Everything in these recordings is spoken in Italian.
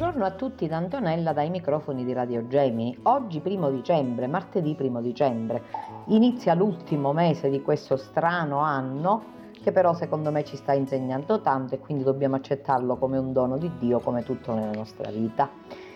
Buongiorno a tutti da Antonella dai microfoni di Radio Gemini. Oggi primo dicembre, martedì primo dicembre, inizia l'ultimo mese di questo strano anno che però secondo me ci sta insegnando tanto e quindi dobbiamo accettarlo come un dono di Dio come tutto nella nostra vita.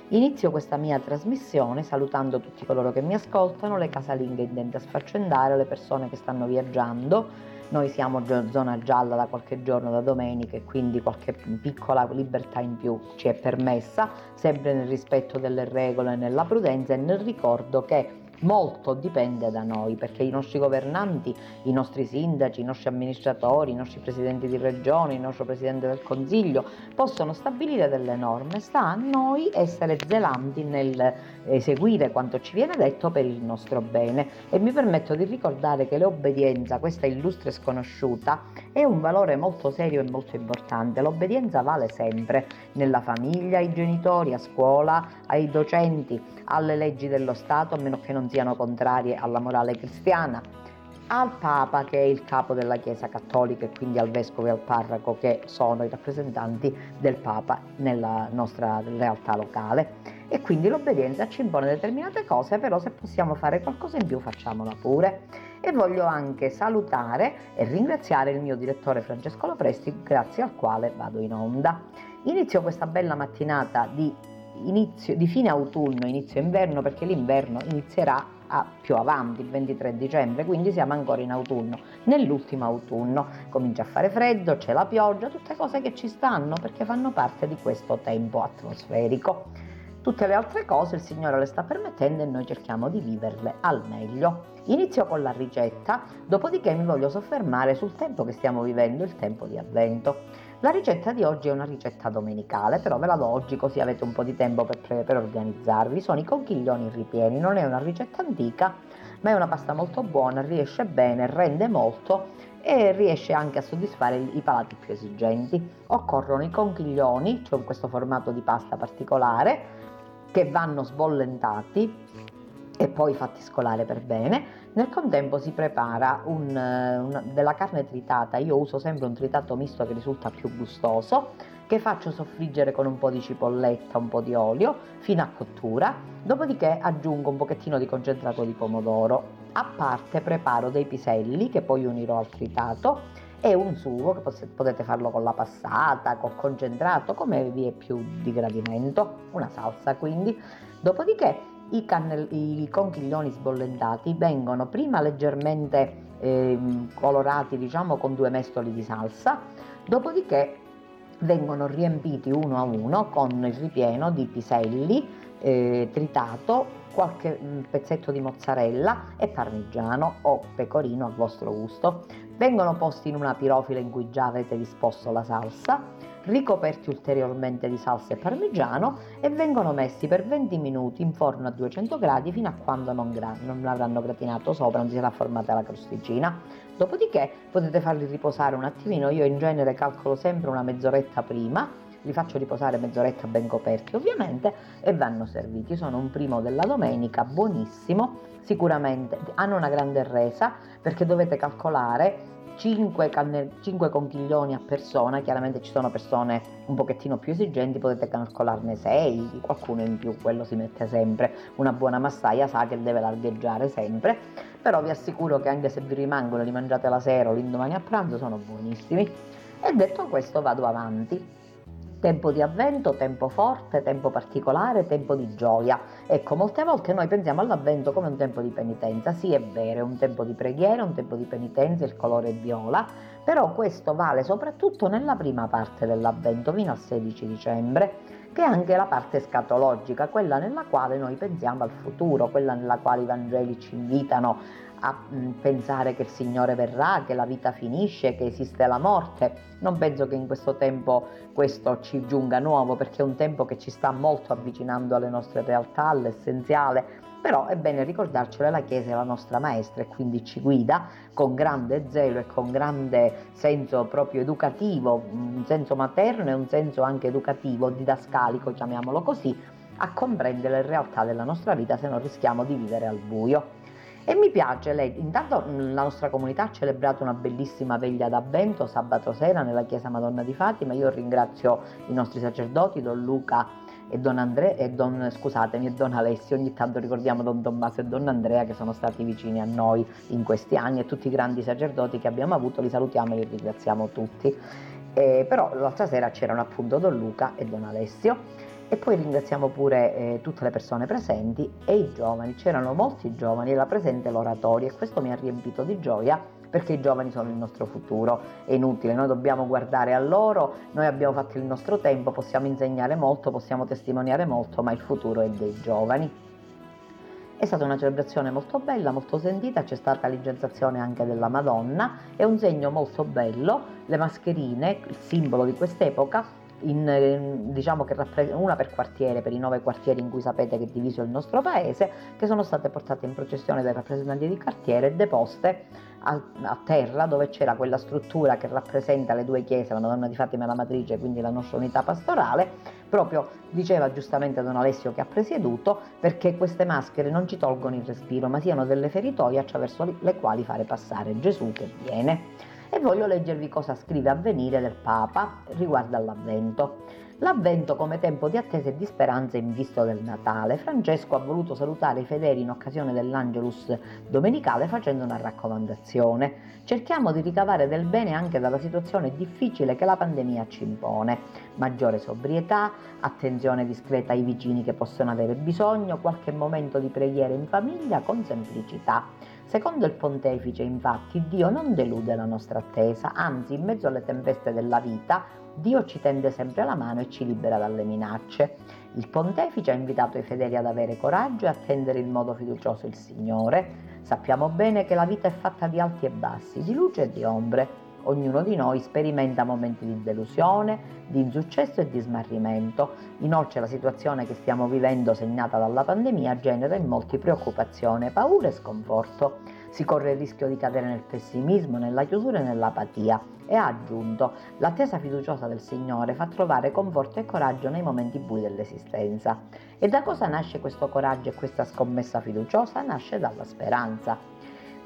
Inizio questa mia trasmissione salutando tutti coloro che mi ascoltano, le casalinghe intente a sfaccendare, le persone che stanno viaggiando, noi siamo già zona gialla da qualche giorno, da domenica, e quindi qualche piccola libertà in più ci è permessa, sempre nel rispetto delle regole nella prudenza e nel ricordo che molto dipende da noi perché i nostri governanti, i nostri sindaci, i nostri amministratori, i nostri presidenti di regione, il nostro presidente del consiglio possono stabilire delle norme, sta a noi essere zelanti nel eseguire quanto ci viene detto per il nostro bene e mi permetto di ricordare che l'obbedienza, questa illustre sconosciuta, è un valore molto serio e molto importante. L'obbedienza vale sempre nella famiglia, ai genitori, a scuola, ai docenti, alle leggi dello Stato, a meno che non siano contrarie alla morale cristiana, al Papa che è il capo della Chiesa Cattolica e quindi al Vescovo e al Parroco che sono i rappresentanti del Papa nella nostra realtà locale. E quindi l'obbedienza ci impone determinate cose, però se possiamo fare qualcosa in più facciamola pure. E voglio anche salutare e ringraziare il mio direttore Francesco Lopresti, grazie al quale vado in onda. Inizio questa bella mattinata di inizio, di fine autunno, inizio inverno, perché l'inverno inizierà a più avanti, il 23 dicembre, quindi siamo ancora in autunno. Nell'ultimo autunno comincia a fare freddo, c'è la pioggia, tutte cose che ci stanno perché fanno parte di questo tempo atmosferico. Tutte le altre cose il Signore le sta permettendo e noi cerchiamo di viverle al meglio. Inizio con la ricetta, dopodiché mi voglio soffermare sul tempo che stiamo vivendo, il tempo di avvento. La ricetta di oggi è una ricetta domenicale, però ve la do oggi così avete un po' di tempo per, per organizzarvi. Sono i conchiglioni ripieni, non è una ricetta antica, ma è una pasta molto buona, riesce bene, rende molto e riesce anche a soddisfare i palati più esigenti. Occorrono i conchiglioni, cioè questo formato di pasta particolare, che vanno sbollentati e poi fatti scolare per bene. Nel contempo si prepara un, una, della carne tritata, io uso sempre un tritato misto che risulta più gustoso, che faccio soffriggere con un po' di cipolletta, un po' di olio, fino a cottura, dopodiché aggiungo un pochettino di concentrato di pomodoro. A parte preparo dei piselli che poi unirò al tritato e un sugo che potete farlo con la passata, col concentrato, come vi è più di gradimento, una salsa quindi. Dopodiché i, cannell- i conchiglioni sbollentati vengono prima leggermente eh, colorati diciamo con due mestoli di salsa, dopodiché vengono riempiti uno a uno con il ripieno di piselli eh, tritato, qualche mm, pezzetto di mozzarella e parmigiano o pecorino a vostro gusto. Vengono posti in una pirofila in cui già avete disposto la salsa ricoperti ulteriormente di salsa e parmigiano e vengono messi per 20 minuti in forno a 200 gradi fino a quando non, gra- non avranno gratinato sopra, non si sarà formata la crosticina. Dopodiché potete farli riposare un attimino, io in genere calcolo sempre una mezz'oretta prima, li faccio riposare mezz'oretta ben coperti ovviamente e vanno serviti. Sono un primo della domenica, buonissimo, sicuramente hanno una grande resa perché dovete calcolare 5, canne- 5 conchiglioni a persona, chiaramente ci sono persone un pochettino più esigenti, potete calcolarne 6, qualcuno in più, quello si mette sempre, una buona massaia sa che deve largheggiare sempre, però vi assicuro che anche se vi rimangono li mangiate la sera o l'indomani a pranzo sono buonissimi. E detto questo vado avanti. Tempo di avvento, tempo forte, tempo particolare, tempo di gioia. Ecco, molte volte noi pensiamo all'avvento come un tempo di penitenza. Sì, è vero, è un tempo di preghiera, un tempo di penitenza, il colore è viola, però questo vale soprattutto nella prima parte dell'avvento, fino al 16 dicembre, che è anche la parte scatologica, quella nella quale noi pensiamo al futuro, quella nella quale i Vangeli ci invitano a mm, pensare che il Signore verrà, che la vita finisce, che esiste la morte. Non penso che in questo tempo questo ci giunga nuovo perché è un tempo che ci sta molto avvicinando alle nostre realtà, all'essenziale, però è bene ricordarcelo, la Chiesa è la nostra maestra e quindi ci guida con grande zelo e con grande senso proprio educativo, un senso materno e un senso anche educativo, didascalico, chiamiamolo così, a comprendere le realtà della nostra vita se non rischiamo di vivere al buio. E mi piace, lei, intanto la nostra comunità ha celebrato una bellissima veglia d'avvento sabato sera nella chiesa Madonna di Fatima, io ringrazio i nostri sacerdoti, Don Luca e Don Andrea e Don, scusatemi, Don Alessio, ogni tanto ricordiamo Don Tommaso e Don Andrea che sono stati vicini a noi in questi anni e tutti i grandi sacerdoti che abbiamo avuto, li salutiamo e li ringraziamo tutti. Eh, però l'altra sera c'erano appunto Don Luca e Don Alessio e poi ringraziamo pure eh, tutte le persone presenti e i giovani, c'erano molti giovani, era presente l'oratorio e questo mi ha riempito di gioia perché i giovani sono il nostro futuro, è inutile, noi dobbiamo guardare a loro, noi abbiamo fatto il nostro tempo, possiamo insegnare molto, possiamo testimoniare molto, ma il futuro è dei giovani. È stata una celebrazione molto bella, molto sentita, c'è stata l'igenzazione anche della Madonna, è un segno molto bello, le mascherine, il simbolo di quest'epoca, in, diciamo che una per quartiere, per i nove quartieri in cui sapete che è diviso il nostro paese, che sono state portate in processione dai rappresentanti di quartiere e deposte a, a, terra dove c'era quella struttura che rappresenta le due chiese, la Madonna di Fatima e la Matrice, quindi la nostra unità pastorale, proprio diceva giustamente Don Alessio che ha presieduto, perché queste maschere non ci tolgono il respiro, ma siano delle feritoie attraverso le quali fare passare Gesù che viene e voglio leggervi cosa scrive Avvenire del Papa riguardo all'Avvento. L'Avvento come tempo di attesa e di speranza in visto del Natale. Francesco ha voluto salutare i fedeli in occasione dell'Angelus domenicale facendo una raccomandazione. Cerchiamo di ricavare del bene anche dalla situazione difficile che la pandemia ci impone. Maggiore sobrietà, attenzione discreta ai vicini che possono avere bisogno, qualche momento di preghiera in famiglia con semplicità. Secondo il pontefice, infatti, Dio non delude la nostra attesa, anzi, in mezzo alle tempeste della vita, Dio ci tende sempre la mano e ci libera dalle minacce. Il pontefice ha invitato i fedeli ad avere coraggio e attendere in modo fiducioso il Signore. Sappiamo bene che la vita è fatta di alti e bassi, di luce e di ombre. Ognuno di noi sperimenta momenti di delusione, di insuccesso e di smarrimento. Inoltre la situazione che stiamo vivendo segnata dalla pandemia genera in molti preoccupazione, paura e sconforto. Si corre il rischio di cadere nel pessimismo, nella chiusura e nell'apatia. E ha aggiunto, l'attesa fiduciosa del Signore fa trovare conforto e coraggio nei momenti bui dell'esistenza. E da cosa nasce questo coraggio e questa scommessa fiduciosa? Nasce dalla speranza.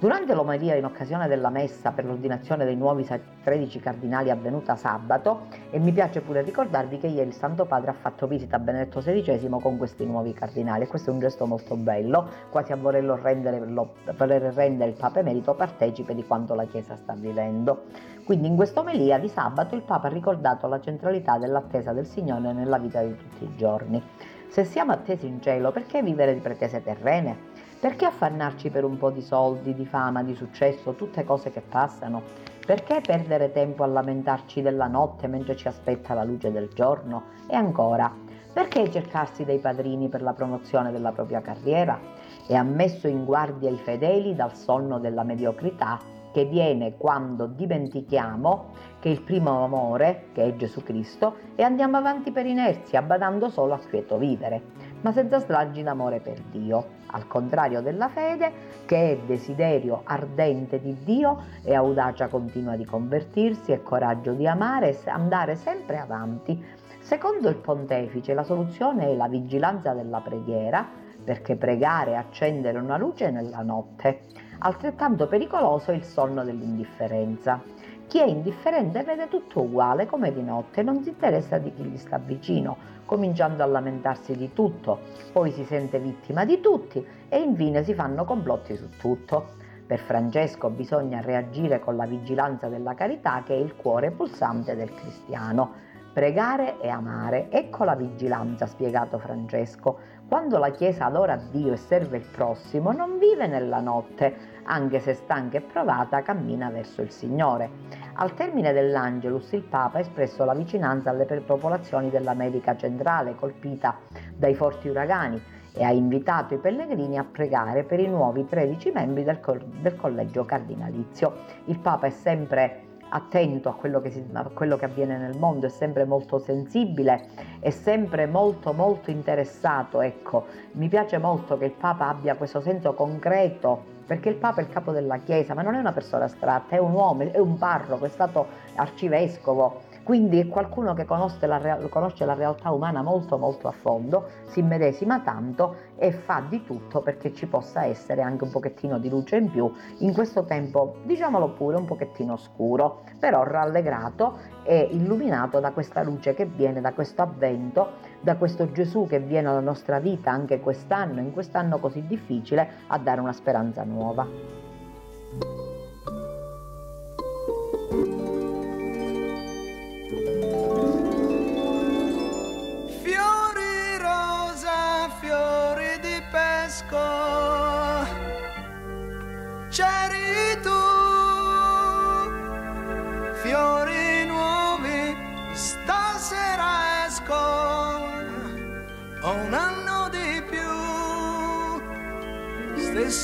Durante l'omelia in occasione della messa per l'ordinazione dei nuovi 13 cardinali avvenuta sabato, e mi piace pure ricordarvi che ieri il Santo Padre ha fatto visita a Benedetto XVI con questi nuovi cardinali e questo è un gesto molto bello, quasi a volerlo rendere, lo, voler rendere il Papa Emerito partecipe di quanto la Chiesa sta vivendo. Quindi in questa omelia di sabato il Papa ha ricordato la centralità dell'attesa del Signore nella vita di tutti i giorni. Se siamo attesi in cielo, perché vivere di pretese terrene? Perché affannarci per un po' di soldi, di fama, di successo, tutte cose che passano? Perché perdere tempo a lamentarci della notte mentre ci aspetta la luce del giorno? E ancora, perché cercarsi dei padrini per la promozione della propria carriera? E ha messo in guardia i fedeli dal sonno della mediocrità che viene quando dimentichiamo che il primo amore, che è Gesù Cristo, e andiamo avanti per inerzia, badando solo a quieto vivere ma senza stragi d'amore per Dio, al contrario della fede, che è desiderio ardente di Dio e audacia continua di convertirsi e coraggio di amare e andare sempre avanti. Secondo il pontefice la soluzione è la vigilanza della preghiera, perché pregare è accendere una luce nella notte. Altrettanto pericoloso è il sonno dell'indifferenza. Chi è indifferente vede tutto uguale come di notte, non si interessa di chi gli sta vicino, cominciando a lamentarsi di tutto, poi si sente vittima di tutti e infine si fanno complotti su tutto. Per Francesco bisogna reagire con la vigilanza della carità che è il cuore pulsante del cristiano. Pregare e amare, ecco la vigilanza, ha spiegato Francesco. Quando la Chiesa adora Dio e serve il prossimo, non vive nella notte, anche se stanca e provata, cammina verso il Signore. Al termine dell'Angelus il Papa ha espresso la vicinanza alle popolazioni dell'America centrale colpita dai forti uragani e ha invitato i pellegrini a pregare per i nuovi 13 membri del, del collegio cardinalizio. Il Papa è sempre attento a quello, si, a quello, che avviene nel mondo, è sempre molto sensibile, è sempre molto molto interessato. Ecco, mi piace molto che il Papa abbia questo senso concreto perché il Papa è il capo della Chiesa, ma non è una persona astratta, è un uomo, è un parroco, è stato arcivescovo, quindi è qualcuno che conosce la, conosce la, realtà umana molto molto a fondo, si immedesima tanto e fa di tutto perché ci possa essere anche un pochettino di luce in più. In questo tempo, diciamolo pure, un pochettino scuro, però rallegrato e illuminato da questa luce che viene da questo avvento, da questo Gesù che viene alla nostra vita anche quest'anno, in quest'anno così difficile, a dare una speranza nuova.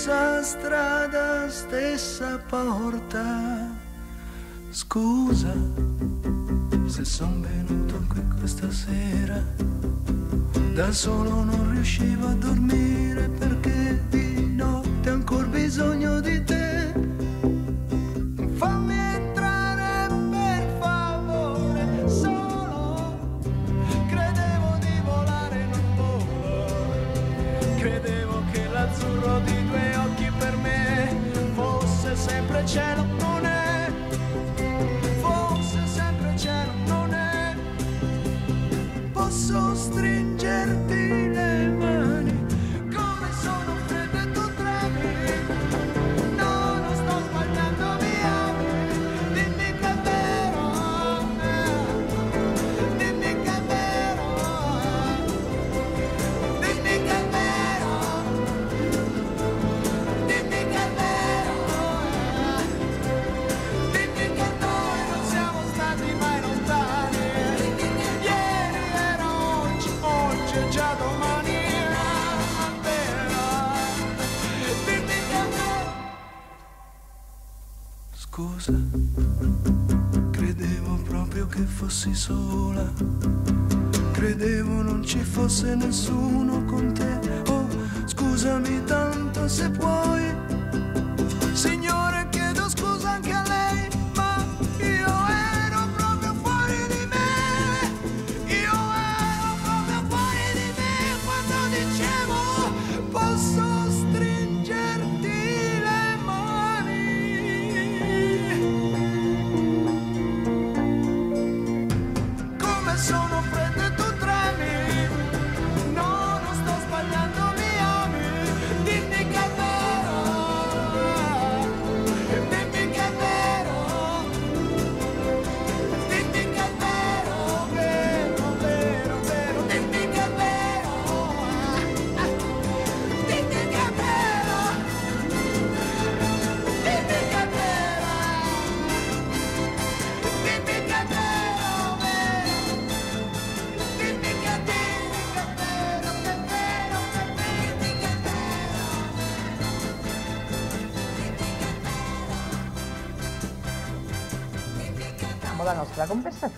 Stessa strada, stessa porta, scusa se son venuto qui questa sera, da solo non riuscivo a dormire perché di notte ancora bisogno di te. Sempre cielo, non è, fosse sempre cielo, non è, posso stringerti fossi sola. Credevo non ci fosse nessuno con te. Oh, scusami tanto se puoi.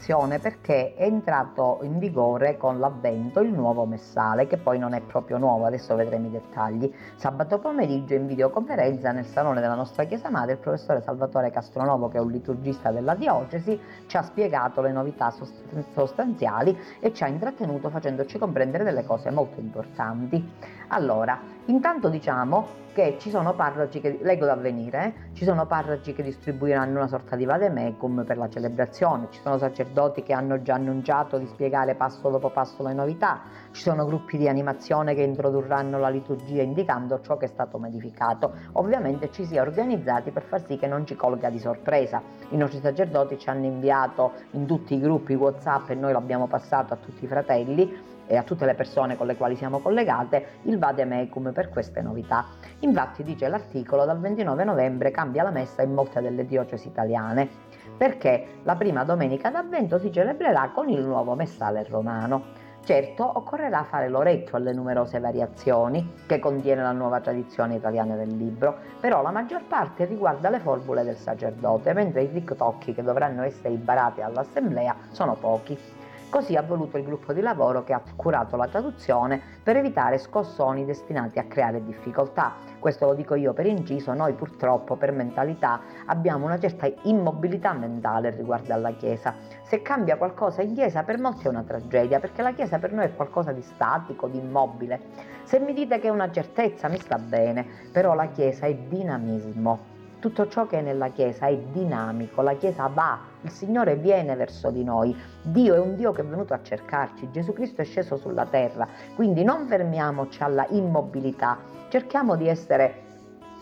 Conversazione perché è entrato in vigore con l'avvento il nuovo messale, che poi non è proprio nuovo, adesso vedremo i dettagli. Sabato pomeriggio in videoconferenza nel salone della nostra chiesa madre il professore Salvatore Castronovo, che è un liturgista della diocesi, ci ha spiegato le novità sost- sostanziali e ci ha intrattenuto facendoci comprendere delle cose molto importanti. Allora, intanto diciamo che ci sono parroci che, leggo d'avvenire, eh? ci sono parroci che distribuiranno una sorta di vademecum per la celebrazione, ci sono sacerdoti che hanno già annunciato di spiegare passo dopo passo le novità, ci sono gruppi di animazione che introdurranno la liturgia indicando ciò che è stato modificato. Ovviamente ci si è organizzati per far sì che non ci colga di sorpresa. I nostri sacerdoti ci hanno inviato in tutti i gruppi WhatsApp e noi l'abbiamo passato a tutti i fratelli e a tutte le persone con le quali siamo collegate il vademecum per queste novità. Infatti dice l'articolo dal 29 novembre cambia la messa in molte delle diocesi italiane perché la prima domenica d'avvento si celebrerà con il nuovo messale romano. Certo, occorrerà fare l'orecchio alle numerose variazioni che contiene la nuova tradizione italiana del libro, però la maggior parte riguarda le formule del sacerdote, mentre i TikTok che dovranno essere imparati all'assemblea sono pochi. Così ha voluto il gruppo di lavoro che ha curato la traduzione per evitare scossoni destinati a creare difficoltà. Questo lo dico io per inciso, noi purtroppo per mentalità abbiamo una certa immobilità mentale riguardo alla Chiesa. Se cambia qualcosa in Chiesa per molti è una tragedia, perché la Chiesa per noi è qualcosa di statico, di immobile. Se mi dite che è una certezza mi sta bene, però la Chiesa è dinamismo tutto ciò che è nella Chiesa è dinamico, la Chiesa va, il Signore viene verso di noi, Dio è un Dio che è venuto a cercarci, Gesù Cristo è sceso sulla terra, quindi non fermiamoci alla immobilità, cerchiamo di essere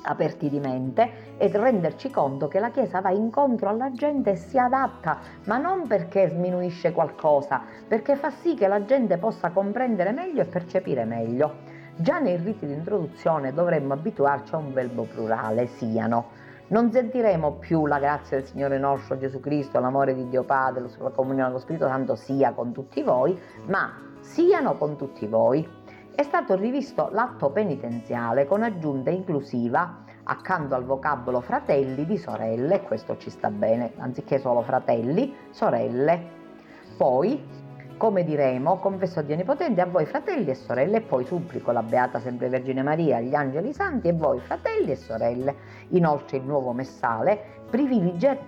aperti di mente e renderci conto che la Chiesa va incontro alla gente e si adatta, ma non perché sminuisce qualcosa, perché fa sì che la gente possa comprendere meglio e percepire meglio. Già nei riti di introduzione dovremmo abituarci a un verbo plurale, siano. Non sentiremo più la grazia del Signore nostro Gesù Cristo, l'amore di Dio Padre, la comunione dello Spirito Santo sia con tutti voi, ma siano con tutti voi. È stato rivisto l'atto penitenziale con aggiunta inclusiva accanto al vocabolo fratelli di sorelle, questo ci sta bene, anziché solo fratelli, sorelle. Poi come diremo, confesso a Dio Onnipotente a voi fratelli e sorelle, e poi supplico la Beata Sempre Vergine Maria, gli angeli santi e voi fratelli e sorelle. Inoltre il nuovo messale privilegerà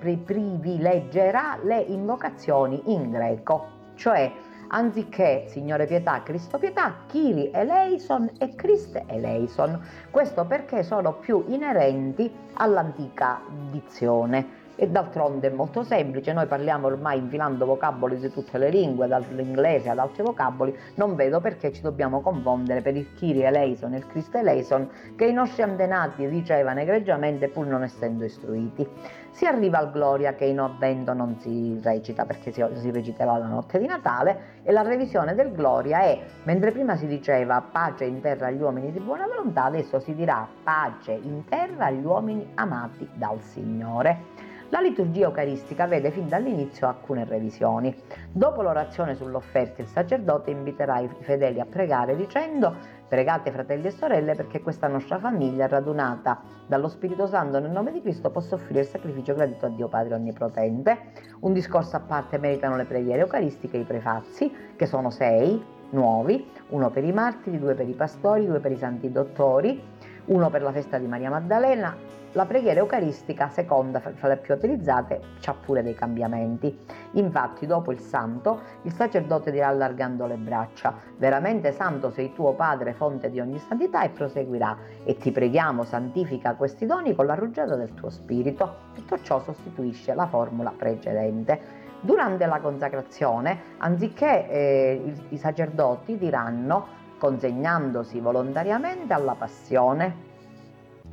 le invocazioni in greco, cioè anziché Signore pietà, Cristo pietà, Kyrie eleison e Christe eleison. Questo perché sono più inerenti all'antica dizione e d'altronde è molto semplice, noi parliamo ormai infilando vocaboli di tutte le lingue, dall'inglese ad altri vocaboli, non vedo perché ci dobbiamo confondere per il Kyrie eleison e il Christ eleison che i nostri antenati dicevano egregiamente pur non essendo istruiti. Si arriva al Gloria che in avvento non si recita perché si, si reciterà la notte di Natale e la revisione del Gloria è, mentre prima si diceva pace in terra agli uomini di buona volontà, adesso si dirà pace in terra agli uomini amati dal Signore. La liturgia eucaristica vede fin dall'inizio alcune revisioni. Dopo l'orazione sull'offerta il sacerdote inviterà i fedeli a pregare dicendo Pregate fratelli e sorelle perché questa nostra famiglia radunata dallo Spirito Santo nel nome di Cristo possa offrire il sacrificio gradito a Dio Padre Onnipotente. Un discorso a parte meritano le preghiere eucaristiche e i prefazzi, che sono sei, nuovi, uno per i martiri, due per i pastori, due per i santi dottori, uno per la festa di Maria Maddalena, la preghiera eucaristica, seconda fra le più utilizzate, ha pure dei cambiamenti. Infatti, dopo il santo, il sacerdote dirà allargando le braccia: Veramente santo sei tuo Padre, fonte di ogni santità, e proseguirà: E ti preghiamo, santifica questi doni con la rugiada del tuo spirito. Tutto ciò sostituisce la formula precedente. Durante la consacrazione, anziché eh, i, i sacerdoti diranno, consegnandosi volontariamente alla passione,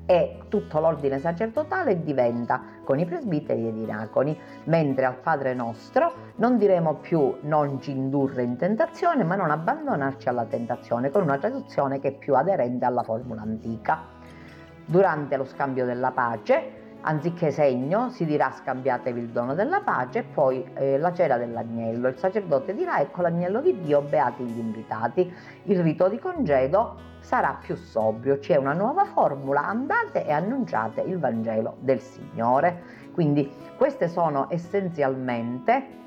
e tutto l'ordine sacerdotale diventa con i presbiteri ed i diaconi, mentre al Padre nostro non diremo più non ci indurre in tentazione, ma non abbandonarci alla tentazione, con una traduzione che è più aderente alla formula antica. Durante lo scambio della pace, anziché segno, si dirà scambiatevi il dono della pace e poi eh, la cera dell'agnello. Il sacerdote dirà ecco l'agnello di Dio, beati gli invitati. Il rito di congedo sarà più sobrio, c'è una nuova formula, andate e annunciate il Vangelo del Signore. Quindi queste sono essenzialmente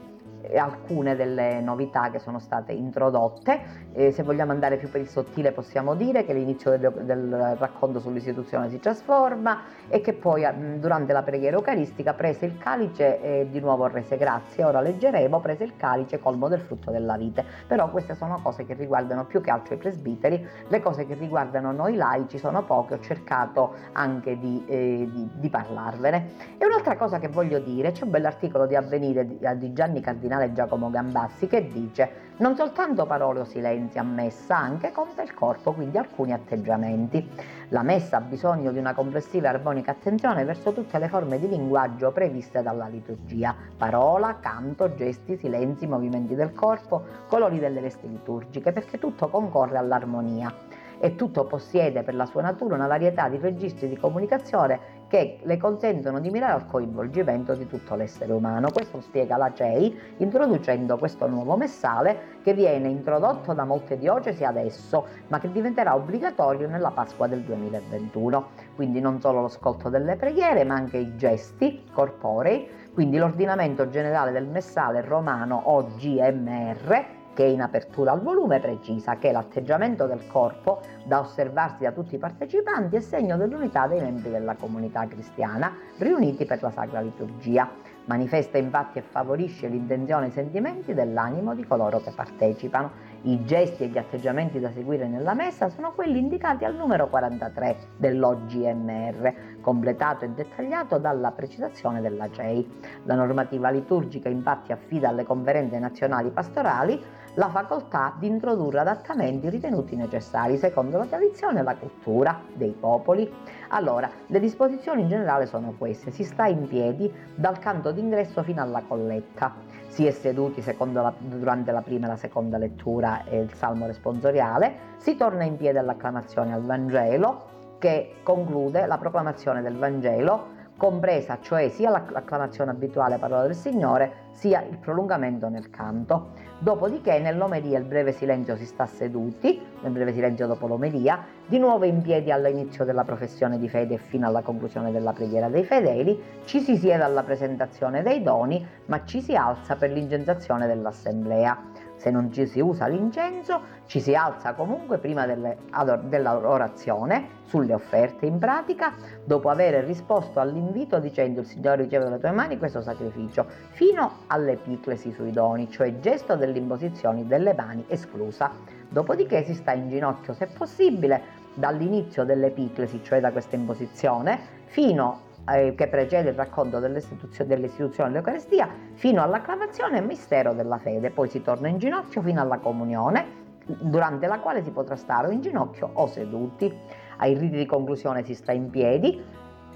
alcune delle novità che sono state introdotte. Eh, se vogliamo andare più per il sottile possiamo dire che l'inizio del, del racconto sull'istituzione si trasforma e che poi durante la preghiera eucaristica prese il calice e di nuovo rese grazie. Ora leggeremo, prese il calice colmo del frutto della vite. Però queste sono cose che riguardano più che altro i presbiteri, le cose che riguardano noi laici sono poche, ho cercato anche di, eh, di, di parlarvene. E un'altra cosa che voglio dire, c'è un bell'articolo di Avvenire di, di Gianni Cardinale Giacomo Gambassi che dice non soltanto parole o silenzi a messa, anche conta il corpo, quindi alcuni atteggiamenti. La messa ha bisogno di una complessiva e armonica attenzione verso tutte le forme di linguaggio previste dalla liturgia, parola, canto, gesti, silenzi, movimenti del corpo, colori delle vesti liturgiche, perché tutto concorre all'armonia e tutto possiede per la sua natura una varietà di registri di comunicazione che le consentono di mirare al coinvolgimento di tutto l'essere umano. Questo spiega la CEI introducendo questo nuovo messale che viene introdotto da molte diocesi adesso, ma che diventerà obbligatorio nella Pasqua del 2021. Quindi non solo lo l'ascolto delle preghiere, ma anche i gesti corporei, quindi l'ordinamento generale del messale romano OGMR che in apertura al volume precisa che l'atteggiamento del corpo da osservarsi da tutti i partecipanti è segno dell'unità dei membri della comunità cristiana riuniti per la Sacra Liturgia. Manifesta infatti e favorisce l'intenzione e i sentimenti dell'animo di coloro che partecipano. I gesti e gli atteggiamenti da seguire nella messa sono quelli indicati al numero 43 dell'OGMR, completato e dettagliato dalla precisazione della CEI. La normativa liturgica infatti affida alle conferenze nazionali pastorali la facoltà di introdurre adattamenti ritenuti necessari secondo la tradizione e la cultura dei popoli. Allora, le disposizioni in generale sono queste. Si sta in piedi dal canto d'ingresso fino alla colletta. Si è seduti la, durante la prima e la seconda lettura e il salmo responsoriale. Si torna in piedi all'acclamazione al Vangelo che conclude la proclamazione del Vangelo compresa cioè sia l'acclamazione abituale parola del Signore, sia il prolungamento nel canto. Dopodiché nell'omelia il breve silenzio si sta seduti, nel breve silenzio dopo l'omelia, di nuovo in piedi all'inizio della professione di fede e fino alla conclusione della preghiera dei fedeli, ci si siede alla presentazione dei doni, ma ci si alza per l'incensazione dell'assemblea. Se non ci si usa l'incenso, ci si alza comunque prima delle, dell'orazione sulle offerte. In pratica, dopo aver risposto all'invito dicendo il Signore riceve dalle tue mani questo sacrificio, fino all'epiclesi sui doni, cioè gesto delle imposizioni delle mani esclusa. Dopodiché si sta in ginocchio, se possibile, dall'inizio dell'epiclesi, cioè da questa imposizione, fino eh, che precede il racconto dell'istituzione, dell'istituzione dell'Eucaristia, fino all'acclamazione e mistero della fede. Poi si torna in ginocchio fino alla comunione, durante la quale si potrà stare in ginocchio o seduti. Ai riti di conclusione si sta in piedi,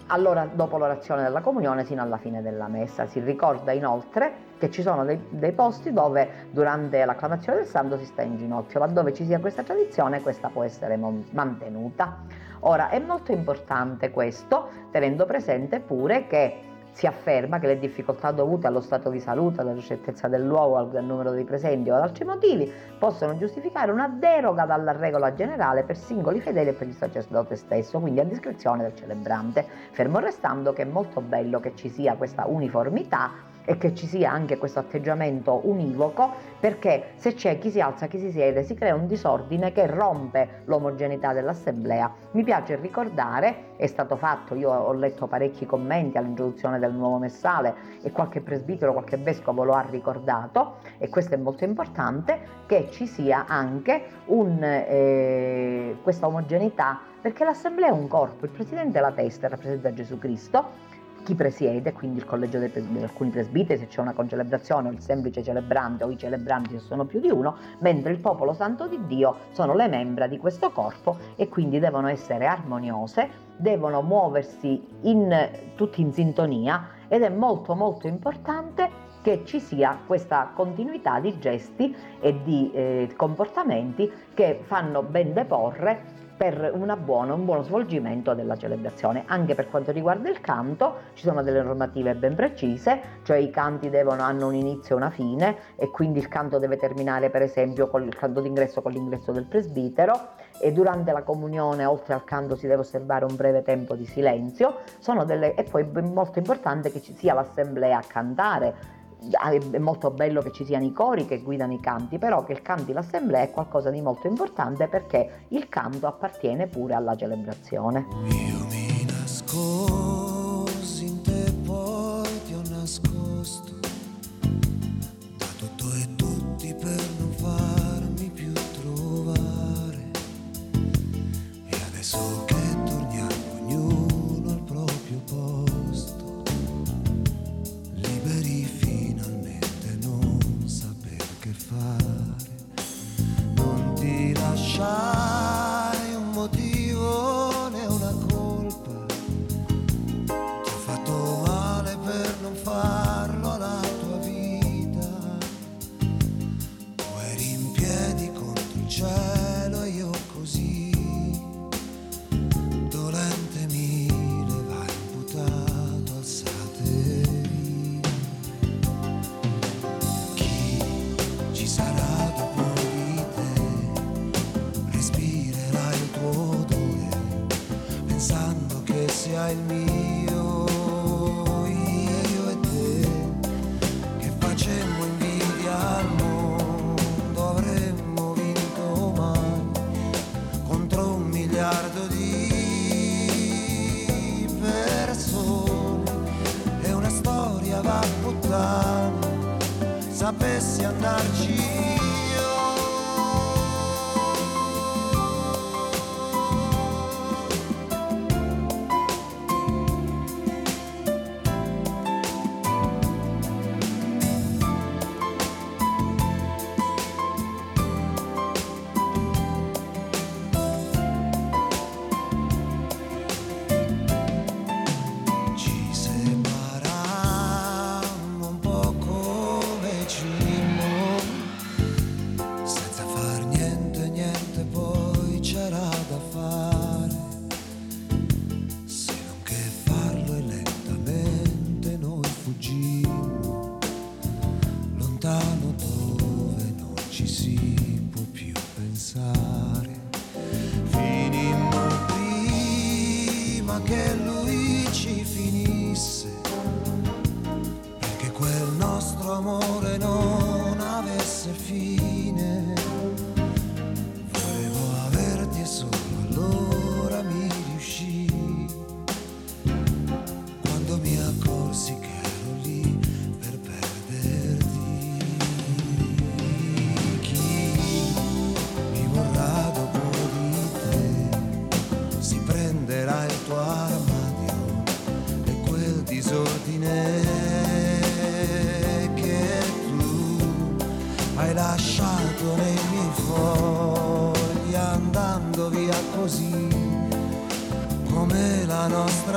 allora dopo l'orazione della comunione sino alla fine della messa. Si ricorda inoltre che ci sono dei, dei, posti dove durante l'acclamazione del santo si sta in ginocchio, laddove ci sia questa tradizione questa può essere mantenuta. Ora è molto importante questo, tenendo presente pure che si afferma che le difficoltà dovute allo stato di salute, alla ricertezza del luogo, al gran numero di presenti o ad altri motivi possono giustificare una deroga dalla regola generale per singoli fedeli e per il sacerdote stesso, quindi a discrezione del celebrante, fermo restando che è molto bello che ci sia questa uniformità e che ci sia anche questo atteggiamento univoco perché se c'è chi si alza, chi si siede, si crea un disordine che rompe l'omogeneità dell'assemblea. Mi piace ricordare, è stato fatto, io ho letto parecchi commenti all'introduzione del nuovo messale e qualche presbitero, qualche vescovo lo ha ricordato e questo è molto importante, che ci sia anche un, eh, questa omogeneità perché l'assemblea è un corpo, il presidente è la testa, rappresenta Gesù Cristo chi presiede, quindi il collegio dei di alcuni presbiteri, se c'è una concelebrazione o il semplice celebrante o i celebranti se sono più di uno, mentre il popolo santo di Dio sono le membra di questo corpo e quindi devono essere armoniose, devono muoversi in, tutti in sintonia ed è molto molto importante che ci sia questa continuità di gesti e di eh, comportamenti che fanno ben deporre per buona, un buono svolgimento della celebrazione. Anche per quanto riguarda il canto ci sono delle normative ben precise, cioè i canti devono, hanno un inizio e una fine e quindi il canto deve terminare per esempio con il canto d'ingresso con l'ingresso del presbitero e durante la comunione oltre al canto si deve osservare un breve tempo di silenzio delle, e poi è molto importante che ci sia l'assemblea a cantare Ah, è molto bello che ci siano i cori che guidano i canti, però che il canti l'assemblea è qualcosa di molto importante perché il canto appartiene pure alla celebrazione. Io mi nascondo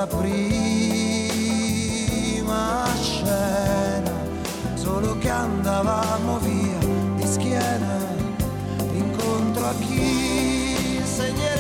questa prima scena, solo che andavamo via di schiena, incontro a chi insegna.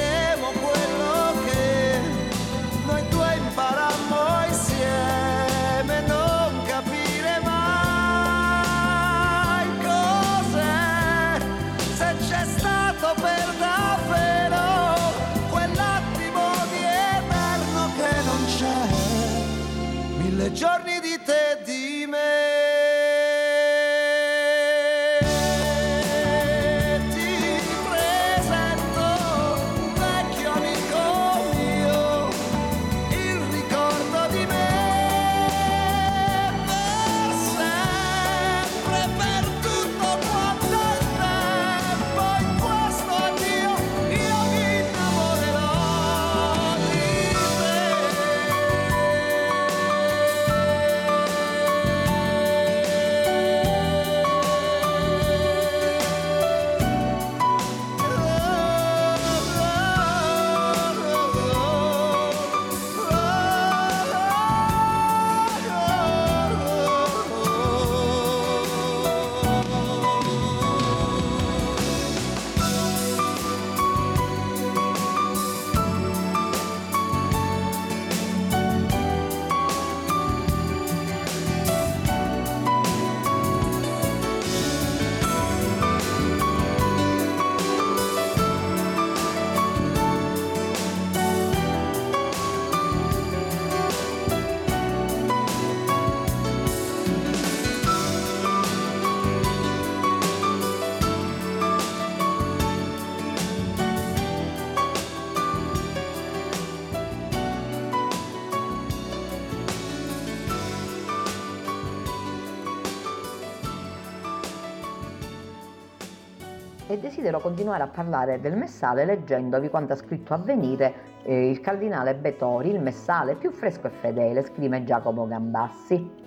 Desidero continuare a parlare del messale leggendovi quanto ha scritto a venire eh, il cardinale Betori, il messale più fresco e fedele, scrive Giacomo Gambassi.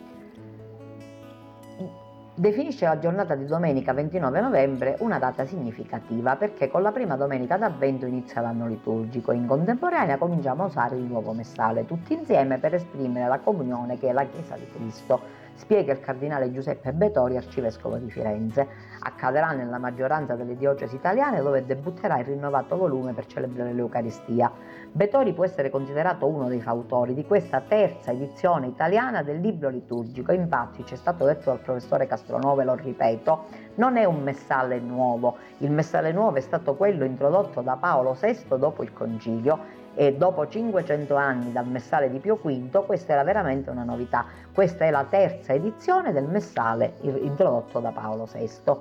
Definisce la giornata di domenica 29 novembre una data significativa perché con la prima domenica d'avvento inizia l'anno liturgico. In contemporanea cominciamo a usare il nuovo messale tutti insieme per esprimere la comunione che è la Chiesa di Cristo spiega il cardinale Giuseppe Betori, arcivescovo di Firenze. Accadrà nella maggioranza delle diocesi italiane dove debutterà il rinnovato volume per celebrare l'Eucaristia. Betori può essere considerato uno dei fautori di questa terza edizione italiana del libro liturgico. Infatti, ci è stato detto dal professore Castronove, lo ripeto, non è un messale nuovo. Il messale nuovo è stato quello introdotto da Paolo VI dopo il concilio e dopo 500 anni dal messale di Pio V questa era veramente una novità. Questa è la terza edizione del messale introdotto da Paolo VI.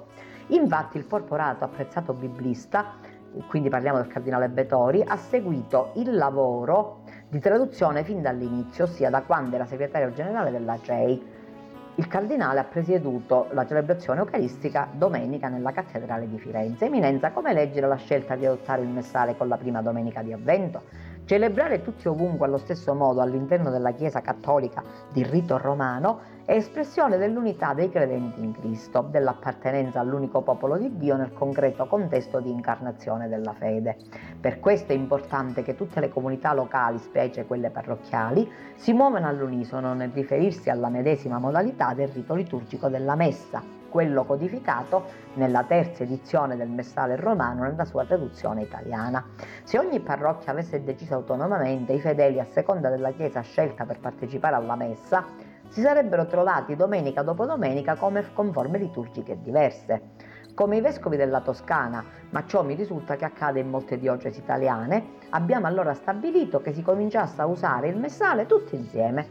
Infatti il corporato apprezzato biblista, quindi parliamo del cardinale Betori, ha seguito il lavoro di traduzione fin dall'inizio, ossia da quando era segretario generale della CEI. Il cardinale ha presieduto la celebrazione eucaristica domenica nella cattedrale di Firenze. Eminenza, come leggere la scelta di adottare il messale con la prima domenica di avvento? Celebrare tutti ovunque allo stesso modo all'interno della Chiesa cattolica di rito romano è espressione dell'unità dei credenti in Cristo, dell'appartenenza all'unico popolo di Dio nel concreto contesto di incarnazione della fede. Per questo è importante che tutte le comunità locali, specie quelle parrocchiali, si muovano all'unisono nel riferirsi alla medesima modalità del rito liturgico della messa, quello codificato nella terza edizione del Messale romano nella sua traduzione italiana. Se ogni parrocchia avesse deciso autonomamente i fedeli a seconda della chiesa scelta per partecipare alla messa, si sarebbero trovati domenica dopo domenica come con forme liturgiche diverse. Come i vescovi della Toscana, ma ciò mi risulta che accade in molte diocesi italiane, abbiamo allora stabilito che si cominciasse a usare il messale tutti insieme.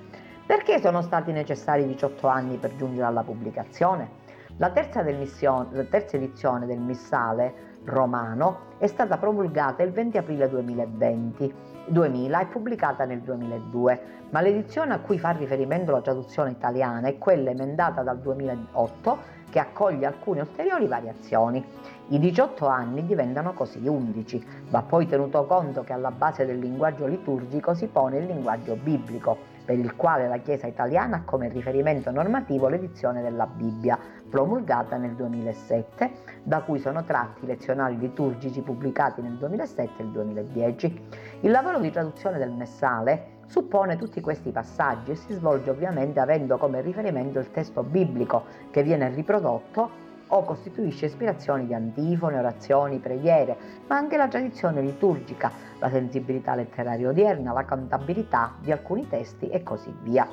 Perché sono stati necessari 18 anni per giungere alla pubblicazione? La terza, mission, la terza, edizione del Missale romano è stata promulgata il 20 aprile 2020, 2000 e pubblicata nel 2002, ma l'edizione a cui fa riferimento la traduzione italiana è quella emendata dal 2008 che accoglie alcune ulteriori variazioni. I 18 anni diventano così 11. Va poi tenuto conto che alla base del linguaggio liturgico si pone il linguaggio biblico, per il quale la Chiesa italiana ha come riferimento normativo l'edizione della Bibbia, promulgata nel 2007, da cui sono tratti i lezionari liturgici pubblicati nel 2007 e il 2010. Il lavoro di traduzione del Messale suppone tutti questi passaggi e si svolge ovviamente avendo come riferimento il testo biblico che viene riprodotto o costituisce ispirazioni di antifone, orazioni, preghiere, ma anche la tradizione liturgica, la sensibilità letteraria odierna, la cantabilità di alcuni testi e così via.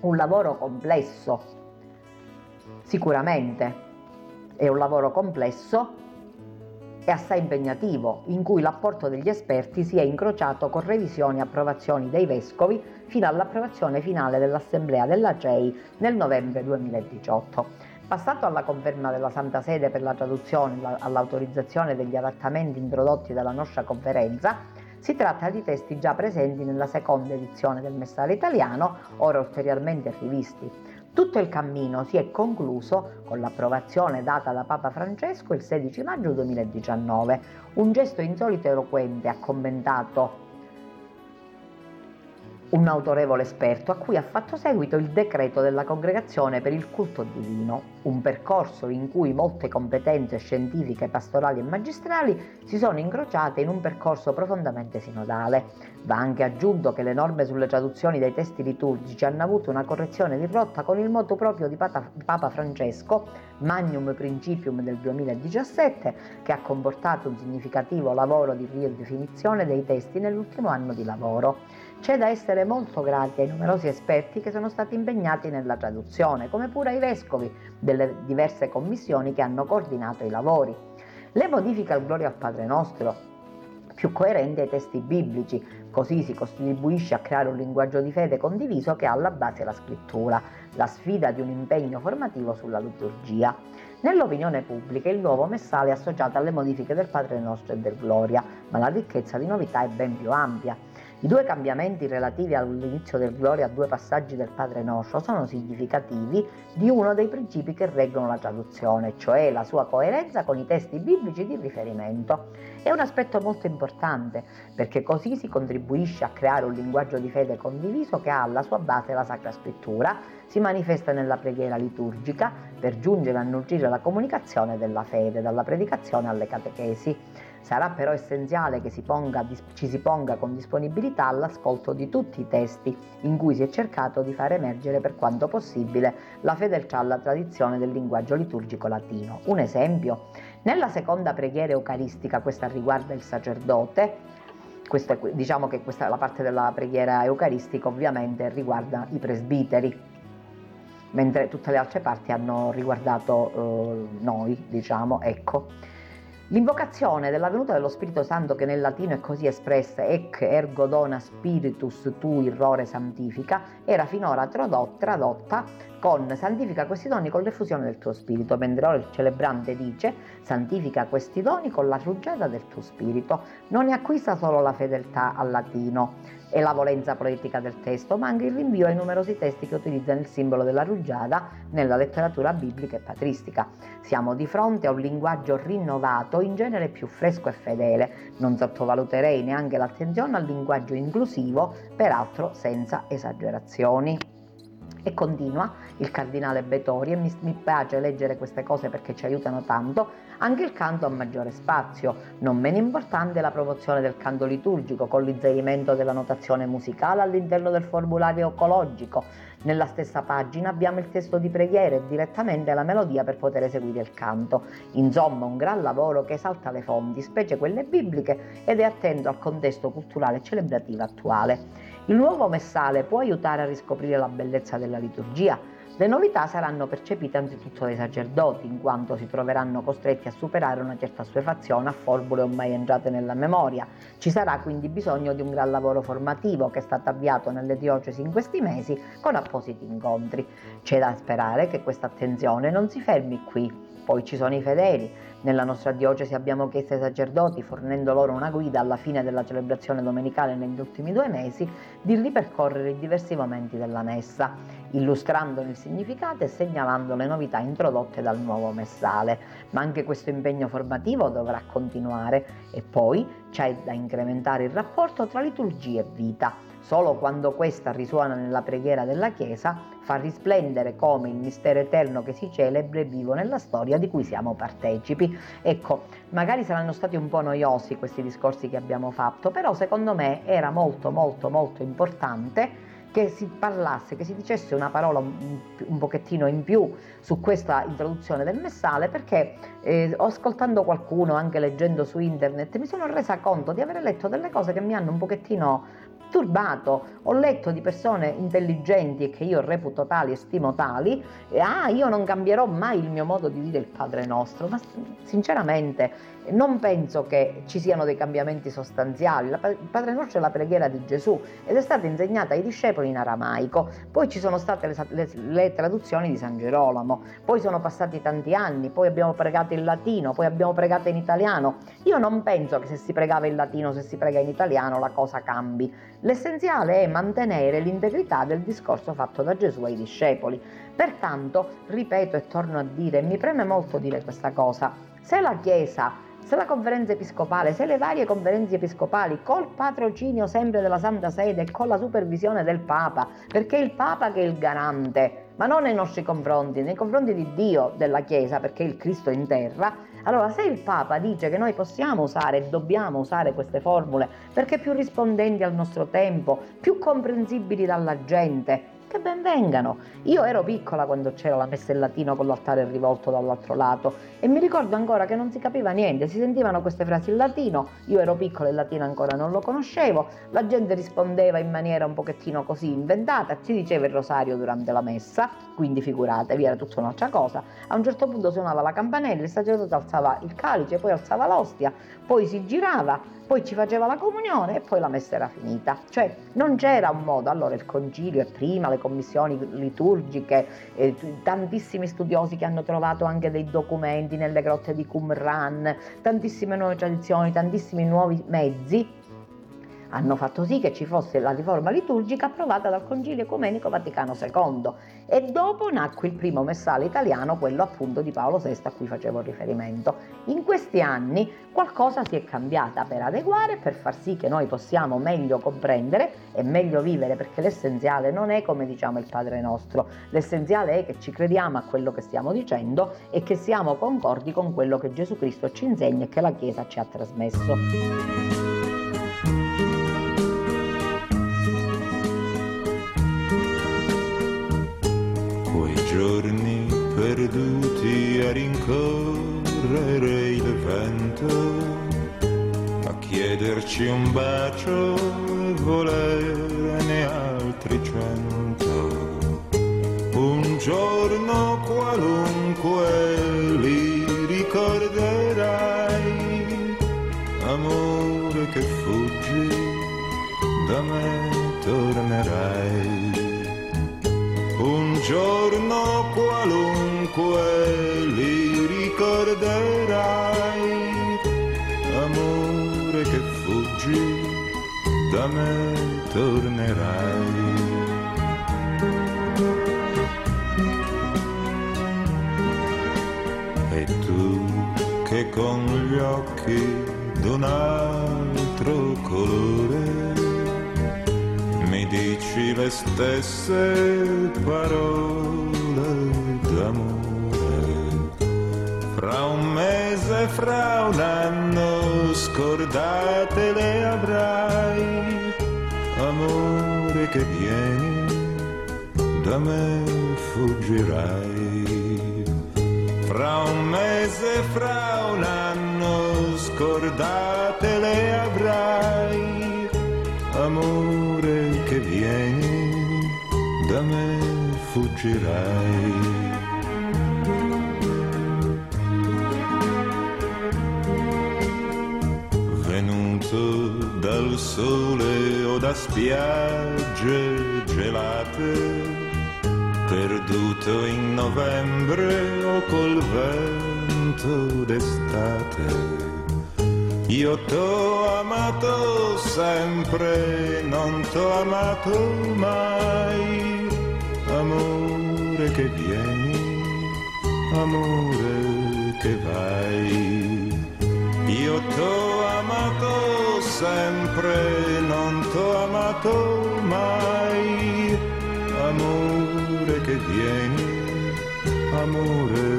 Un lavoro complesso, sicuramente è un lavoro complesso e assai impegnativo, in cui l'apporto degli esperti si è incrociato con revisioni e approvazioni dei vescovi fino all'approvazione finale dell'Assemblea della CEI nel novembre 2018. Passato alla conferma della Santa Sede per la traduzione e all'autorizzazione degli adattamenti introdotti dalla nostra conferenza, si tratta di testi già presenti nella seconda edizione del Messale italiano, ora ulteriormente rivisti. Tutto il cammino si è concluso con l'approvazione data da Papa Francesco il 16 maggio 2019, un gesto insolito e eloquente, ha commentato un autorevole esperto a cui ha fatto seguito il decreto della Congregazione per il culto divino, un percorso in cui molte competenze scientifiche, pastorali e magistrali si sono incrociate in un percorso profondamente sinodale. Va anche aggiunto che le norme sulle traduzioni dei testi liturgici hanno avuto una correzione di rotta con il moto proprio di Papa Francesco, Magnum Principium del 2017, che ha comportato un significativo lavoro di ridefinizione dei testi nell'ultimo anno di lavoro. C'è da essere molto grati ai numerosi esperti che sono stati impegnati nella traduzione, come pure ai vescovi delle diverse commissioni che hanno coordinato i lavori. Le modifiche al Gloria al Padre Nostro, più coerenti ai testi biblici, così si contribuisce a creare un linguaggio di fede condiviso che ha alla base la scrittura, la sfida di un impegno formativo sulla liturgia. Nell'opinione pubblica il nuovo messale è associato alle modifiche del Padre Nostro e del Gloria, ma la ricchezza di novità è ben più ampia. I due cambiamenti relativi all'inizio del Gloria a due passaggi del Padre Nostro sono significativi di uno dei principi che reggono la traduzione, cioè la sua coerenza con i testi biblici di riferimento. È un aspetto molto importante perché così si contribuisce a creare un linguaggio di fede condiviso che ha alla sua base la Sacra Scrittura, si manifesta nella preghiera liturgica per giungere a nutrire la comunicazione della fede, dalla predicazione alle catechesi. Sarà però essenziale che si ponga, ci si ponga con disponibilità all'ascolto di tutti i testi in cui si è cercato di far emergere per quanto possibile la fedeltà alla tradizione del linguaggio liturgico latino. Un esempio, nella seconda preghiera eucaristica, questa riguarda il sacerdote, è, diciamo che questa, la parte della preghiera eucaristica ovviamente riguarda i presbiteri, mentre tutte le altre parti hanno riguardato eh, noi, diciamo, ecco. L'invocazione della venuta dello Spirito Santo, che nel latino è così espressa, ec ergo dona spiritus tu irrore santifica, era finora tradotta con santifica questi doni con l'effusione del tuo spirito, mentre ora il celebrante dice santifica questi doni con la rugiada del tuo spirito. Non ne acquista solo la fedeltà al latino e la volenza poetica del testo, ma anche il rinvio ai numerosi testi che utilizzano il simbolo della rugiada nella letteratura biblica e patristica. Siamo di fronte a un linguaggio rinnovato, in genere più fresco e fedele. Non sottovaluterei neanche l'attenzione al linguaggio inclusivo, peraltro senza esagerazioni. E continua il cardinale Betori, e mi, mi piace leggere queste cose perché ci aiutano tanto, anche il canto ha maggiore spazio. Non meno importante è la promozione del canto liturgico, con l'inserimento della notazione musicale all'interno del formulario ecologico. Nella stessa pagina abbiamo il testo di preghiera e direttamente la melodia per poter eseguire il canto. Insomma, un gran lavoro che esalta le fonti, specie quelle bibliche, ed è attento al contesto culturale e celebrativo attuale. Il nuovo messale può aiutare a riscoprire la bellezza della liturgia. Le novità saranno percepite anzitutto dai sacerdoti, in quanto si troveranno costretti a superare una certa assuefazione a formule ormai entrate nella memoria. Ci sarà quindi bisogno di un gran lavoro formativo che è stato avviato nelle diocesi in questi mesi con appositi incontri. C'è da sperare che questa attenzione non si fermi qui. Poi ci sono i fedeli, nella nostra diocesi abbiamo chiesto ai sacerdoti, fornendo loro una guida alla fine della celebrazione domenicale negli ultimi due mesi, di ripercorrere i diversi momenti della messa, illustrandone il significato e segnalando le novità introdotte dal nuovo messale. Ma anche questo impegno formativo dovrà continuare e poi c'è da incrementare il rapporto tra liturgia e vita Solo quando questa risuona nella preghiera della Chiesa fa risplendere come il mistero eterno che si celebra e vivo nella storia di cui siamo partecipi. Ecco, magari saranno stati un po' noiosi questi discorsi che abbiamo fatto, però secondo me era molto molto molto importante che si parlasse, che si dicesse una parola un, pochettino in più su questa introduzione del messale, perché eh, ascoltando qualcuno, anche leggendo su internet, mi sono resa conto di aver letto delle cose che mi hanno un pochettino turbato. Ho letto di persone intelligenti e che io reputo tali e stimo tali, e ah, io non cambierò mai il mio modo di dire il Padre nostro, ma sinceramente non penso che ci siano dei cambiamenti sostanziali. il Padre nostro è la preghiera di Gesù ed è stata insegnata ai discepoli in aramaico, poi ci sono state le, le, le traduzioni di San Gerolamo, poi sono passati tanti anni, poi abbiamo pregato in latino, poi abbiamo pregato in italiano. Io non penso che se si pregava in latino, se si prega in italiano, la cosa cambi. L'essenziale è mantenere l'integrità del discorso fatto da Gesù ai discepoli. Pertanto, ripeto e torno a dire, mi preme molto dire questa cosa, se la Chiesa se la conferenza episcopale, se le varie conferenze episcopali, col patrocinio sempre della Santa Sede e con la supervisione del Papa, perché è il Papa che è il garante, ma non nei nostri confronti, nei confronti di Dio, della Chiesa, perché il Cristo è in terra, allora se il Papa dice che noi possiamo usare e dobbiamo usare queste formule perché più rispondenti al nostro tempo, più comprensibili dalla gente, che ben vengano. Io ero piccola quando c'era la messa in latino con l'altare rivolto dall'altro lato e mi ricordo ancora che non si capiva niente, si sentivano queste frasi in latino, io ero piccola e il latino ancora non lo conoscevo, la gente rispondeva in maniera un pochettino così inventata, si diceva il rosario durante la messa, quindi figuratevi, era tutta un'altra cosa. A un certo punto suonava la campanella, il sacerdote alzava il calice, poi alzava l'ostia, poi si girava poi ci faceva la comunione e poi la messa era finita. Cioè non c'era un modo, allora il concilio e prima le commissioni liturgiche, eh, tantissimi studiosi che hanno trovato anche dei documenti nelle grotte di Qumran, tantissime nuove tradizioni, tantissimi nuovi mezzi hanno fatto sì che ci fosse la riforma liturgica approvata dal Concilio Ecumenico Vaticano II e dopo nacque il primo messale italiano, quello appunto di Paolo VI a cui facevo riferimento. In questi anni qualcosa si è cambiata per adeguare, per far sì che noi possiamo meglio comprendere e meglio vivere, perché l'essenziale non è come diciamo il Padre nostro, l'essenziale è che ci crediamo a quello che stiamo dicendo e che siamo concordi con quello che Gesù Cristo ci insegna e che la Chiesa ci ha trasmesso. Rincorrere il vento, a chiederci un bacio e volerne altri cento. Un giorno qualunque li ricorderai, amore che fuggi, da me tornerai un giorno qualunque me tornerai. E tu che con gli occhi d'un altro colore dici le stesse parole d'amore. Fra un mese, fra un anno, scordate le avrai, amore che vieni, da me fuggirai. Fra un mese, fra un anno, scordate le avrai, amore che vieni, da me fuggirai. Venuto dal sole o da spiagge gelate, perduto in novembre o col vento d'estate io t'ho amato sempre, non t'ho amato mai. Amore che vieni, amore che vai. Io t'ho sempre, non t'ho amato mai. Amore che vieni, amore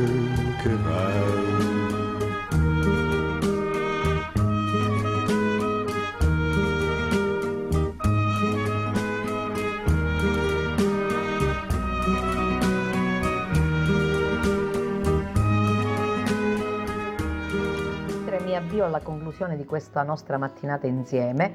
avvio alla conclusione di questa nostra mattinata insieme,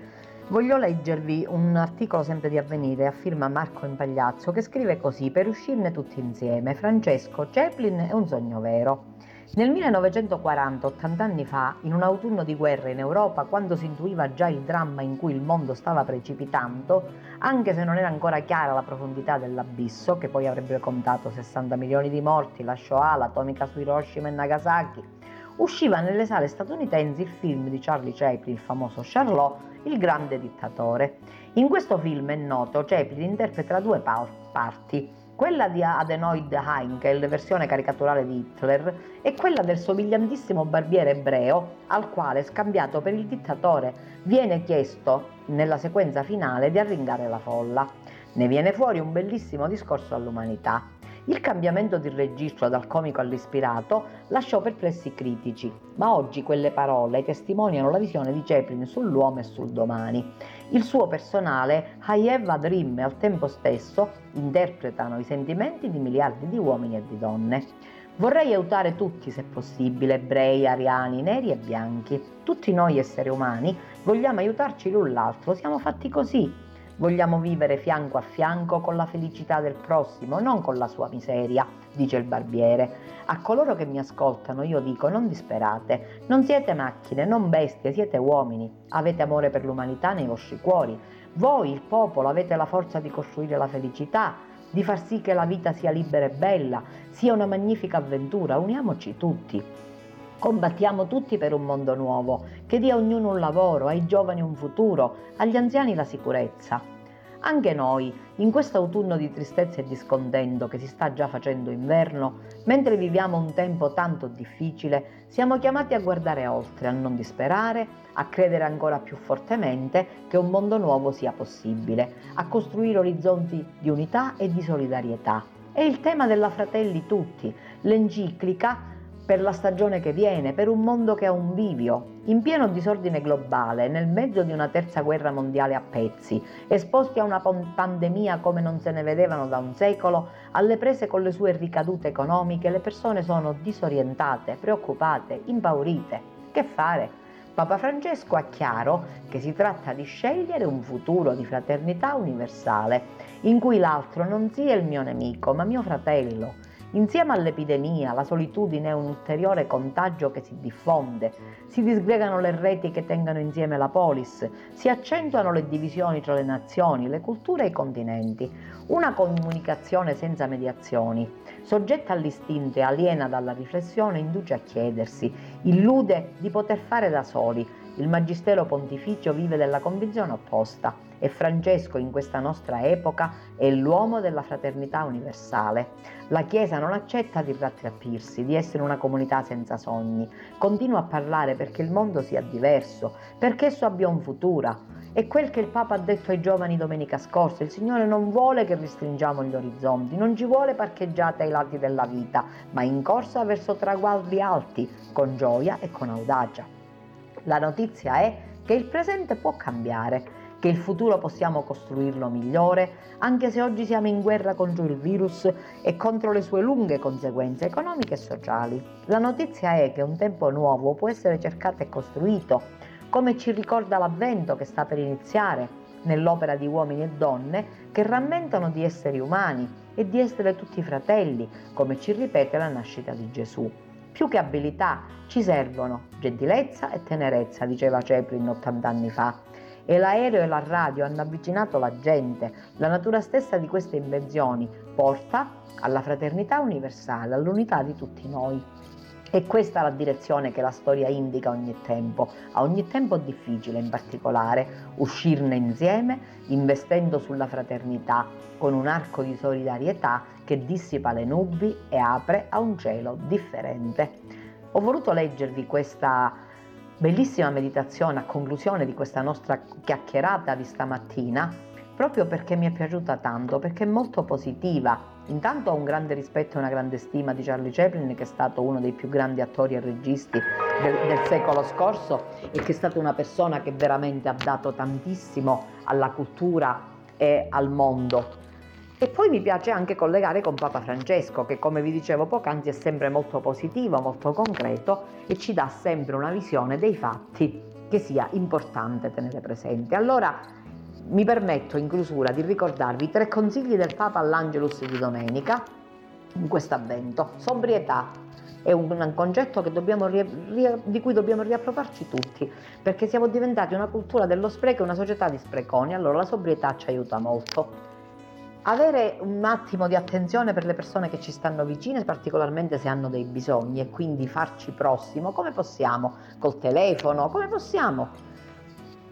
voglio leggervi un articolo sempre di Avvenire a firma Marco Impagliazzo che scrive così: Per uscirne tutti insieme, Francesco Chaplin è un sogno vero. Nel 1940, 80 anni fa, in un autunno di guerra in Europa, quando si intuiva già il dramma in cui il mondo stava precipitando, anche se non era ancora chiara la profondità dell'abisso, che poi avrebbe contato 60 milioni di morti, la Shoah, l'atomica su Hiroshima e Nagasaki, usciva nelle sale statunitensi il film di Charlie Chaplin, il famoso Charlot, Il grande dittatore. In questo film è noto, Chaplin interpreta due parti, quella di Adenoid Heinkel, versione caricaturale di Hitler, e quella del somigliantissimo barbiere ebreo, al quale, scambiato per il dittatore, viene chiesto nella sequenza finale di arringare la folla. Ne viene fuori un bellissimo discorso all'umanità. Il cambiamento di registro dal comico all'ispirato lasciò perplessi critici, ma oggi quelle parole testimoniano la visione di Chaplin sull'uomo e sul domani. Il suo personale, Hayeva Dream e al tempo stesso interpretano i sentimenti di miliardi di uomini e di donne. Vorrei aiutare tutti, se possibile, ebrei, ariani, neri e bianchi. Tutti noi esseri umani vogliamo aiutarci l'un l'altro, siamo fatti così, Vogliamo vivere fianco a fianco con la felicità del prossimo, non con la sua miseria, dice il barbiere. A coloro che mi ascoltano io dico non disperate, non siete macchine, non bestie, siete uomini, avete amore per l'umanità nei vostri cuori. Voi, il popolo, avete la forza di costruire la felicità, di far sì che la vita sia libera e bella, sia una magnifica avventura, uniamoci tutti. Combattiamo tutti per un mondo nuovo, che dia a ognuno un lavoro, ai giovani un futuro, agli anziani la sicurezza. Anche noi, in questo autunno di tristezza e di scontento che si sta già facendo inverno, mentre viviamo un tempo tanto difficile, siamo chiamati a guardare oltre, a non disperare, a credere ancora più fortemente che un mondo nuovo sia possibile, a costruire orizzonti di unità e di solidarietà. È il tema della Fratelli Tutti, l'enciclica per la stagione che viene, per un mondo che ha un bivio, in pieno disordine globale, nel mezzo di una terza guerra mondiale a pezzi, esposti a una pandemia come non se ne vedevano da un secolo, alle prese con le sue ricadute economiche, le persone sono disorientate, preoccupate, impaurite. Che fare? Papa Francesco ha chiaro che si tratta di scegliere un futuro di fraternità universale, in cui l'altro non sia il mio nemico, ma mio fratello, Insieme all'epidemia, la solitudine è un ulteriore contagio che si diffonde, si disgregano le reti che tengano insieme la polis, si accentuano le divisioni tra le nazioni, le culture e i continenti. Una comunicazione senza mediazioni, soggetta all'istinto e aliena dalla riflessione, induce a chiedersi, illude di poter fare da soli. Il Magistero Pontificio vive della convinzione opposta e Francesco in questa nostra epoca è l'uomo della fraternità universale. La Chiesa non accetta di rattrappirsi, di essere una comunità senza sogni. Continua a parlare perché il mondo sia diverso, perché esso abbia un futuro. È quel che il Papa ha detto ai giovani domenica scorsa. Il Signore non vuole che ristringiamo gli orizzonti, non ci vuole parcheggiate ai lati della vita, ma in corsa verso traguardi alti, con gioia e con audacia. La notizia è che il presente può cambiare che il futuro possiamo costruirlo migliore, anche se oggi siamo in guerra contro il virus e contro le sue lunghe conseguenze economiche e sociali. La notizia è che un tempo nuovo può essere cercato e costruito, come ci ricorda l'avvento che sta per iniziare nell'opera di uomini e donne che rammentano di essere umani e di essere tutti fratelli, come ci ripete la nascita di Gesù. Più che abilità ci servono gentilezza e tenerezza, diceva Chaplin 80 anni fa e l'aereo e la radio hanno avvicinato la gente. La natura stessa di queste invenzioni porta alla fraternità universale, all'unità di tutti noi. E questa è la direzione che la storia indica ogni tempo, a ogni tempo difficile in particolare, uscirne insieme, investendo sulla fraternità, con un arco di solidarietà che dissipa le nubi e apre a un cielo differente. Ho voluto leggervi questa Bellissima meditazione a conclusione di questa nostra chiacchierata di stamattina, proprio perché mi è piaciuta tanto, perché è molto positiva. Intanto ho un grande rispetto e una grande stima di Charlie Chaplin, che è stato uno dei più grandi attori e registi del, del secolo scorso e che è stata una persona che veramente ha dato tantissimo alla cultura e al mondo e poi mi piace anche collegare con Papa Francesco, che come vi dicevo poc'anzi è sempre molto positivo, molto concreto e ci dà sempre una visione dei fatti che sia importante tenere presente. Allora mi permetto in chiusura di ricordarvi tre consigli del Papa all'Angelus di domenica in questo avvento. Sobrietà è un concetto dobbiamo, di cui dobbiamo riappropriarci tutti, perché siamo diventati una cultura dello spreco e una società di spreconi, allora la sobrietà ci aiuta molto avere un attimo di attenzione per le persone che ci stanno vicine, particolarmente se hanno dei bisogni e quindi farci prossimo come possiamo, col telefono, come possiamo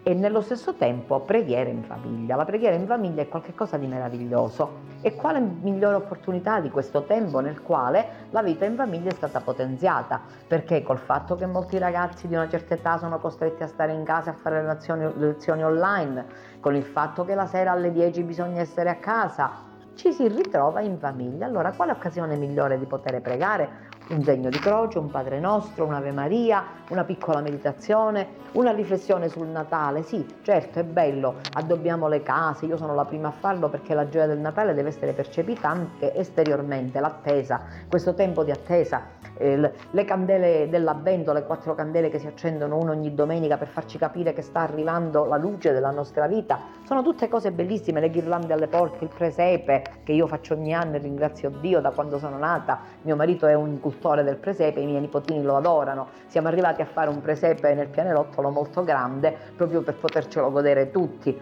e nello stesso tempo preghiera in famiglia. La preghiera in famiglia è qualcosa di meraviglioso e quale migliore opportunità di questo tempo nel quale la vita in famiglia è stata potenziata, perché col fatto che molti ragazzi di una certa età sono costretti a stare in casa a fare le lezioni, le lezioni online, con il fatto che la sera alle 10 bisogna essere a casa, ci si ritrova in famiglia. Allora, quale occasione migliore di poter pregare? Un segno di croce, un Padre Nostro, un'Ave Maria, una piccola meditazione, una riflessione sul Natale. Sì, certo, è bello, addobbiamo le case, io sono la prima a farlo perché la gioia del Natale deve essere percepita anche esteriormente, l'attesa, questo tempo di attesa eh, le candele dell'avvento, le quattro candele che si accendono una ogni domenica per farci capire che sta arrivando la luce della nostra vita, sono tutte cose bellissime, le ghirlande alle porte, il presepe che io faccio ogni anno e ringrazio Dio da quando sono nata, mio marito è un incultore del presepe, i miei nipotini lo adorano, siamo arrivati a fare un presepe nel pianerottolo molto grande proprio per potercelo godere tutti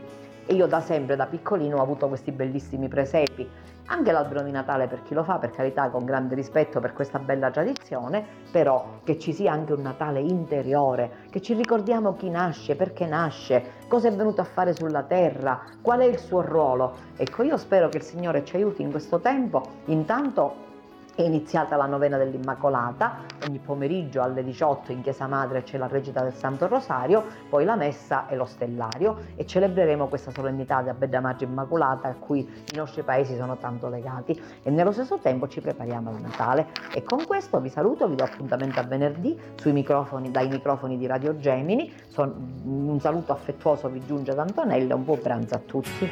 e io da sempre, da piccolino, ho avuto questi bellissimi presepi. Anche l'albero di Natale per chi lo fa, per carità, con grande rispetto per questa bella tradizione, però che ci sia anche un Natale interiore, che ci ricordiamo chi nasce, perché nasce, cosa è venuto a fare sulla terra, qual è il suo ruolo. Ecco, io spero che il Signore ci aiuti in questo tempo, intanto è iniziata la novena dell'Immacolata, ogni pomeriggio alle 18 in Chiesa Madre c'è la recita del Santo Rosario, poi la messa e lo stellario e celebreremo questa solennità della Bella Magia Immacolata a cui i nostri paesi sono tanto legati e nello stesso tempo ci prepariamo al Natale. E con questo vi saluto, vi do appuntamento a venerdì microfoni, dai microfoni di Radio Gemini. un saluto affettuoso vi giunge da Antonella un buon pranzo a tutti.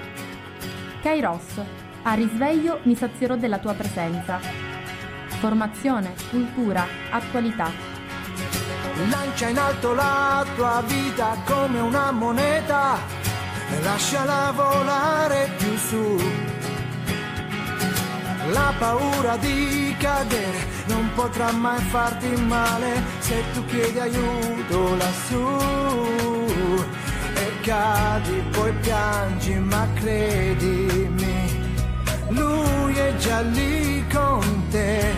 Kairos, a risveglio mi sazierò della tua presenza formazione, cultura, attualità. Lancia in alto la tua vita come una moneta e lasciala volare più su. La paura di cadere non potrà mai farti male se tu chiedi aiuto lassù. E cadi, poi piangi, ma credimi, lui è già lì con te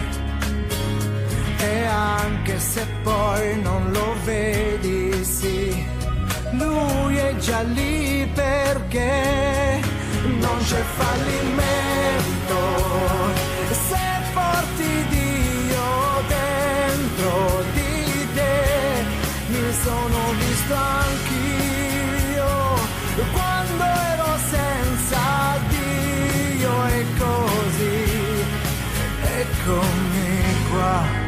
e anche se poi non lo vedi, sì, lui è già lì perché non c'è fallimento. Se porti Dio dentro mi sono visto anch'io eccomi qua.